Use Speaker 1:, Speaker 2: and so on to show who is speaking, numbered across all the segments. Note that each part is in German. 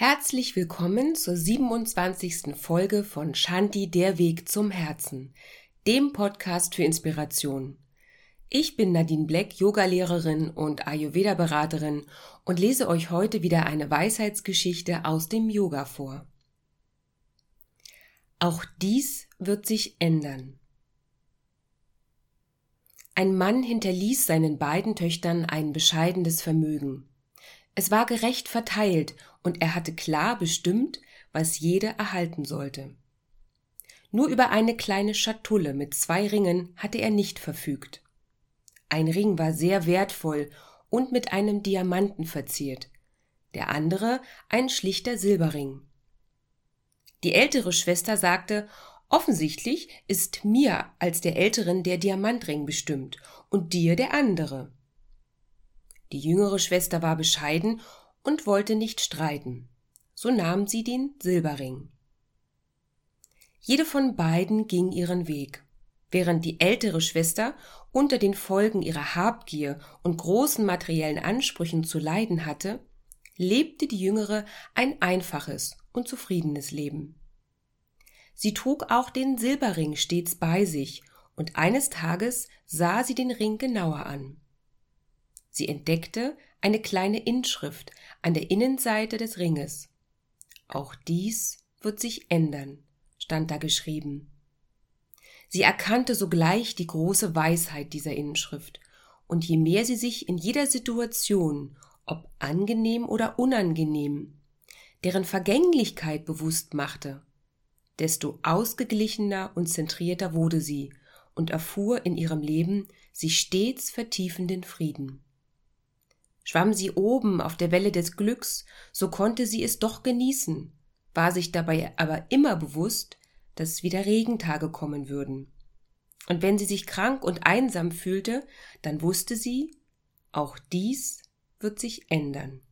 Speaker 1: Herzlich willkommen zur 27. Folge von Shanti Der Weg zum Herzen, dem Podcast für Inspiration. Ich bin Nadine Black, Yogalehrerin und Ayurveda-Beraterin und lese euch heute wieder eine Weisheitsgeschichte aus dem Yoga vor. Auch dies wird sich ändern. Ein Mann hinterließ seinen beiden Töchtern ein bescheidenes Vermögen. Es war gerecht verteilt und er hatte klar bestimmt, was jede erhalten sollte. Nur über eine kleine Schatulle mit zwei Ringen hatte er nicht verfügt. Ein Ring war sehr wertvoll und mit einem Diamanten verziert, der andere ein schlichter Silberring. Die ältere Schwester sagte, offensichtlich ist mir als der Älteren der Diamantring bestimmt und dir der andere. Die jüngere Schwester war bescheiden und wollte nicht streiten. So nahm sie den Silberring. Jede von beiden ging ihren Weg. Während die ältere Schwester unter den Folgen ihrer Habgier und großen materiellen Ansprüchen zu leiden hatte, lebte die jüngere ein einfaches und zufriedenes Leben. Sie trug auch den Silberring stets bei sich, und eines Tages sah sie den Ring genauer an. Sie entdeckte eine kleine Inschrift an der Innenseite des Ringes. Auch dies wird sich ändern, stand da geschrieben. Sie erkannte sogleich die große Weisheit dieser Inschrift, und je mehr sie sich in jeder Situation, ob angenehm oder unangenehm, deren Vergänglichkeit bewusst machte, desto ausgeglichener und zentrierter wurde sie und erfuhr in ihrem Leben sich stets vertiefenden Frieden. Schwamm sie oben auf der Welle des Glücks, so konnte sie es doch genießen, war sich dabei aber immer bewusst, dass wieder Regentage kommen würden. Und wenn sie sich krank und einsam fühlte, dann wusste sie, auch dies wird sich ändern.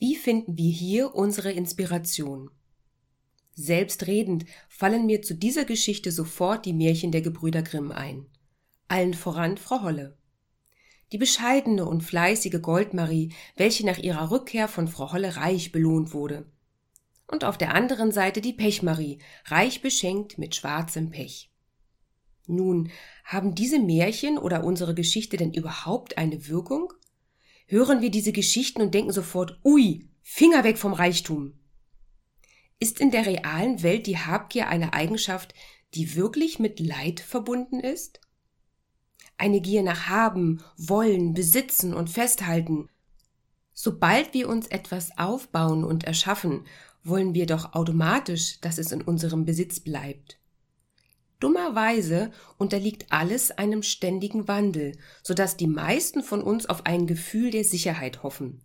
Speaker 1: Wie finden wir hier unsere Inspiration? Selbstredend fallen mir zu dieser Geschichte sofort die Märchen der Gebrüder Grimm ein. Allen voran Frau Holle die bescheidene und fleißige Goldmarie, welche nach ihrer Rückkehr von Frau Holle reich belohnt wurde. Und auf der anderen Seite die Pechmarie, reich beschenkt mit schwarzem Pech. Nun, haben diese Märchen oder unsere Geschichte denn überhaupt eine Wirkung? Hören wir diese Geschichten und denken sofort, ui, Finger weg vom Reichtum. Ist in der realen Welt die Habgier eine Eigenschaft, die wirklich mit Leid verbunden ist? Eine Gier nach Haben, Wollen, Besitzen und Festhalten. Sobald wir uns etwas aufbauen und erschaffen, wollen wir doch automatisch, dass es in unserem Besitz bleibt. Dummerweise unterliegt alles einem ständigen Wandel, so dass die meisten von uns auf ein Gefühl der Sicherheit hoffen.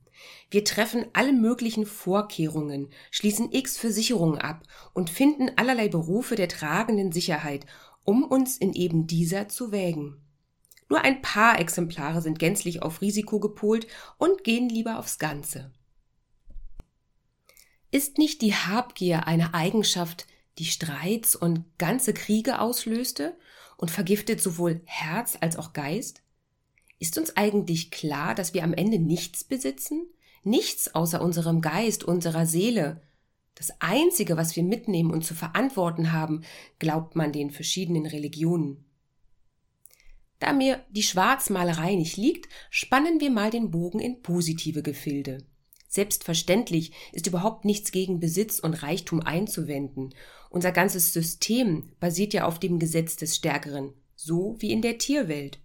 Speaker 1: Wir treffen alle möglichen Vorkehrungen, schließen x Versicherungen ab und finden allerlei Berufe der tragenden Sicherheit, um uns in eben dieser zu wägen. Nur ein paar Exemplare sind gänzlich auf Risiko gepolt und gehen lieber aufs Ganze. Ist nicht die Habgier eine Eigenschaft, die Streits und ganze Kriege auslöste und vergiftet sowohl Herz als auch Geist? Ist uns eigentlich klar, dass wir am Ende nichts besitzen? Nichts außer unserem Geist, unserer Seele. Das Einzige, was wir mitnehmen und zu verantworten haben, glaubt man den verschiedenen Religionen. Da mir die Schwarzmalerei nicht liegt, spannen wir mal den Bogen in positive Gefilde. Selbstverständlich ist überhaupt nichts gegen Besitz und Reichtum einzuwenden. Unser ganzes System basiert ja auf dem Gesetz des Stärkeren, so wie in der Tierwelt.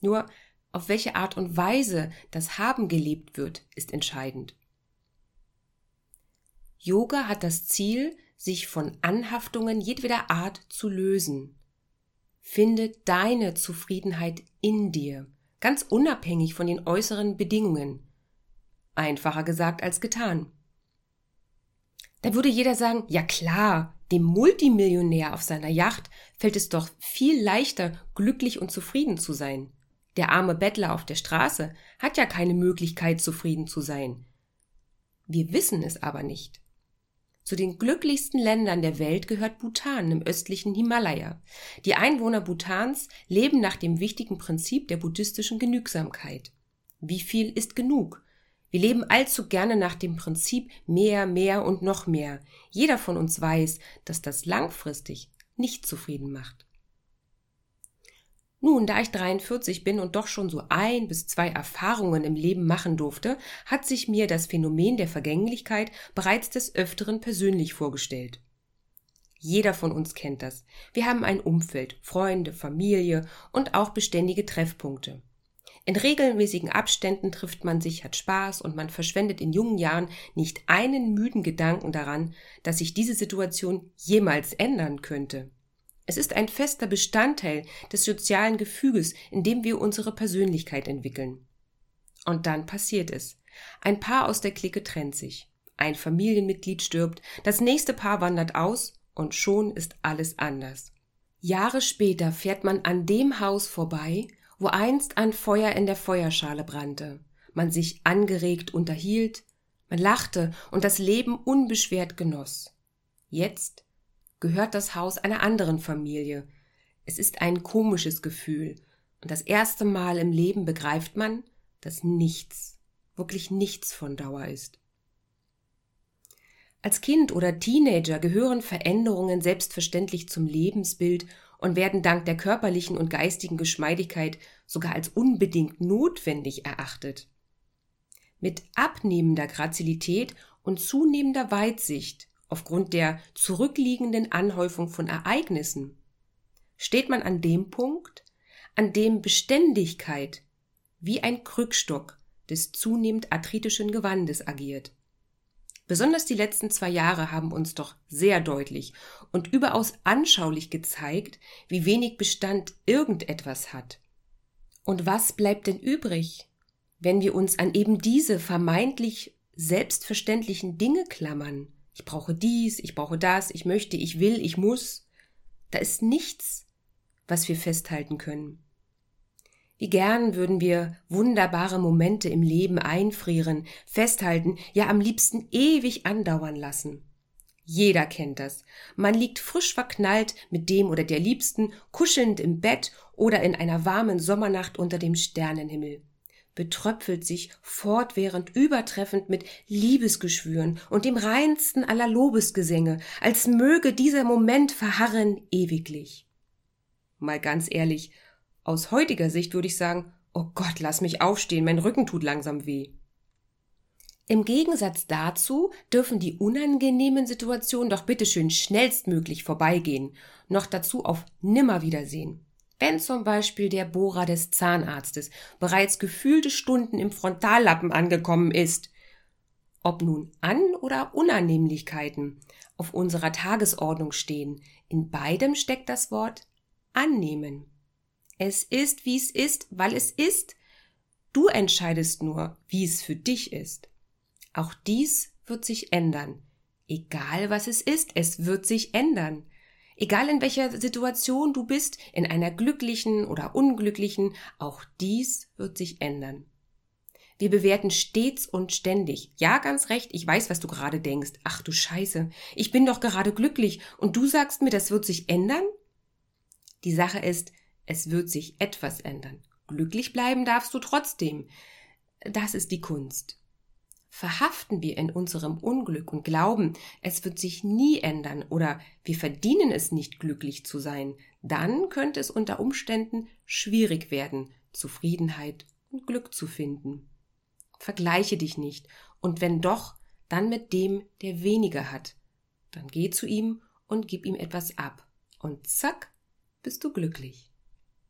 Speaker 1: Nur auf welche Art und Weise das Haben gelebt wird, ist entscheidend. Yoga hat das Ziel, sich von Anhaftungen jedweder Art zu lösen. Finde deine Zufriedenheit in dir, ganz unabhängig von den äußeren Bedingungen. Einfacher gesagt als getan. Da würde jeder sagen, ja klar, dem Multimillionär auf seiner Yacht fällt es doch viel leichter, glücklich und zufrieden zu sein. Der arme Bettler auf der Straße hat ja keine Möglichkeit, zufrieden zu sein. Wir wissen es aber nicht. Zu den glücklichsten Ländern der Welt gehört Bhutan im östlichen Himalaya. Die Einwohner Bhutans leben nach dem wichtigen Prinzip der buddhistischen Genügsamkeit. Wie viel ist genug? Wir leben allzu gerne nach dem Prinzip mehr, mehr und noch mehr. Jeder von uns weiß, dass das langfristig nicht zufrieden macht. Nun, da ich 43 bin und doch schon so ein bis zwei Erfahrungen im Leben machen durfte, hat sich mir das Phänomen der Vergänglichkeit bereits des Öfteren persönlich vorgestellt. Jeder von uns kennt das. Wir haben ein Umfeld, Freunde, Familie und auch beständige Treffpunkte. In regelmäßigen Abständen trifft man sich, hat Spaß und man verschwendet in jungen Jahren nicht einen müden Gedanken daran, dass sich diese Situation jemals ändern könnte. Es ist ein fester Bestandteil des sozialen Gefüges, in dem wir unsere Persönlichkeit entwickeln. Und dann passiert es. Ein Paar aus der Clique trennt sich. Ein Familienmitglied stirbt, das nächste Paar wandert aus und schon ist alles anders. Jahre später fährt man an dem Haus vorbei, wo einst ein Feuer in der Feuerschale brannte, man sich angeregt unterhielt, man lachte und das Leben unbeschwert genoss. Jetzt gehört das Haus einer anderen Familie. Es ist ein komisches Gefühl, und das erste Mal im Leben begreift man, dass nichts, wirklich nichts von Dauer ist. Als Kind oder Teenager gehören Veränderungen selbstverständlich zum Lebensbild und werden dank der körperlichen und geistigen Geschmeidigkeit sogar als unbedingt notwendig erachtet. Mit abnehmender Grazilität und zunehmender Weitsicht aufgrund der zurückliegenden Anhäufung von Ereignissen steht man an dem Punkt, an dem Beständigkeit wie ein Krückstock des zunehmend arthritischen Gewandes agiert. Besonders die letzten zwei Jahre haben uns doch sehr deutlich und überaus anschaulich gezeigt, wie wenig Bestand irgendetwas hat. Und was bleibt denn übrig, wenn wir uns an eben diese vermeintlich selbstverständlichen Dinge klammern? Ich brauche dies, ich brauche das, ich möchte, ich will, ich muss. Da ist nichts, was wir festhalten können. Wie gern würden wir wunderbare Momente im Leben einfrieren, festhalten, ja am liebsten ewig andauern lassen. Jeder kennt das. Man liegt frisch verknallt mit dem oder der Liebsten, kuschelnd im Bett oder in einer warmen Sommernacht unter dem Sternenhimmel, betröpfelt sich fortwährend übertreffend mit Liebesgeschwüren und dem reinsten aller Lobesgesänge, als möge dieser Moment verharren ewiglich. Mal ganz ehrlich, aus heutiger Sicht würde ich sagen, oh Gott, lass mich aufstehen, mein Rücken tut langsam weh. Im Gegensatz dazu dürfen die unangenehmen Situationen doch bitteschön schnellstmöglich vorbeigehen, noch dazu auf Nimmerwiedersehen. Wenn zum Beispiel der Bohrer des Zahnarztes bereits gefühlte Stunden im Frontallappen angekommen ist, ob nun An- oder Unannehmlichkeiten auf unserer Tagesordnung stehen, in beidem steckt das Wort annehmen. Es ist, wie es ist, weil es ist. Du entscheidest nur, wie es für dich ist. Auch dies wird sich ändern. Egal was es ist, es wird sich ändern. Egal in welcher Situation du bist, in einer glücklichen oder unglücklichen, auch dies wird sich ändern. Wir bewerten stets und ständig. Ja, ganz recht, ich weiß, was du gerade denkst. Ach du Scheiße, ich bin doch gerade glücklich und du sagst mir, das wird sich ändern? Die Sache ist, es wird sich etwas ändern. Glücklich bleiben darfst du trotzdem. Das ist die Kunst. Verhaften wir in unserem Unglück und glauben, es wird sich nie ändern oder wir verdienen es nicht glücklich zu sein, dann könnte es unter Umständen schwierig werden, Zufriedenheit und Glück zu finden. Vergleiche dich nicht und wenn doch, dann mit dem, der weniger hat. Dann geh zu ihm und gib ihm etwas ab und zack, bist du glücklich.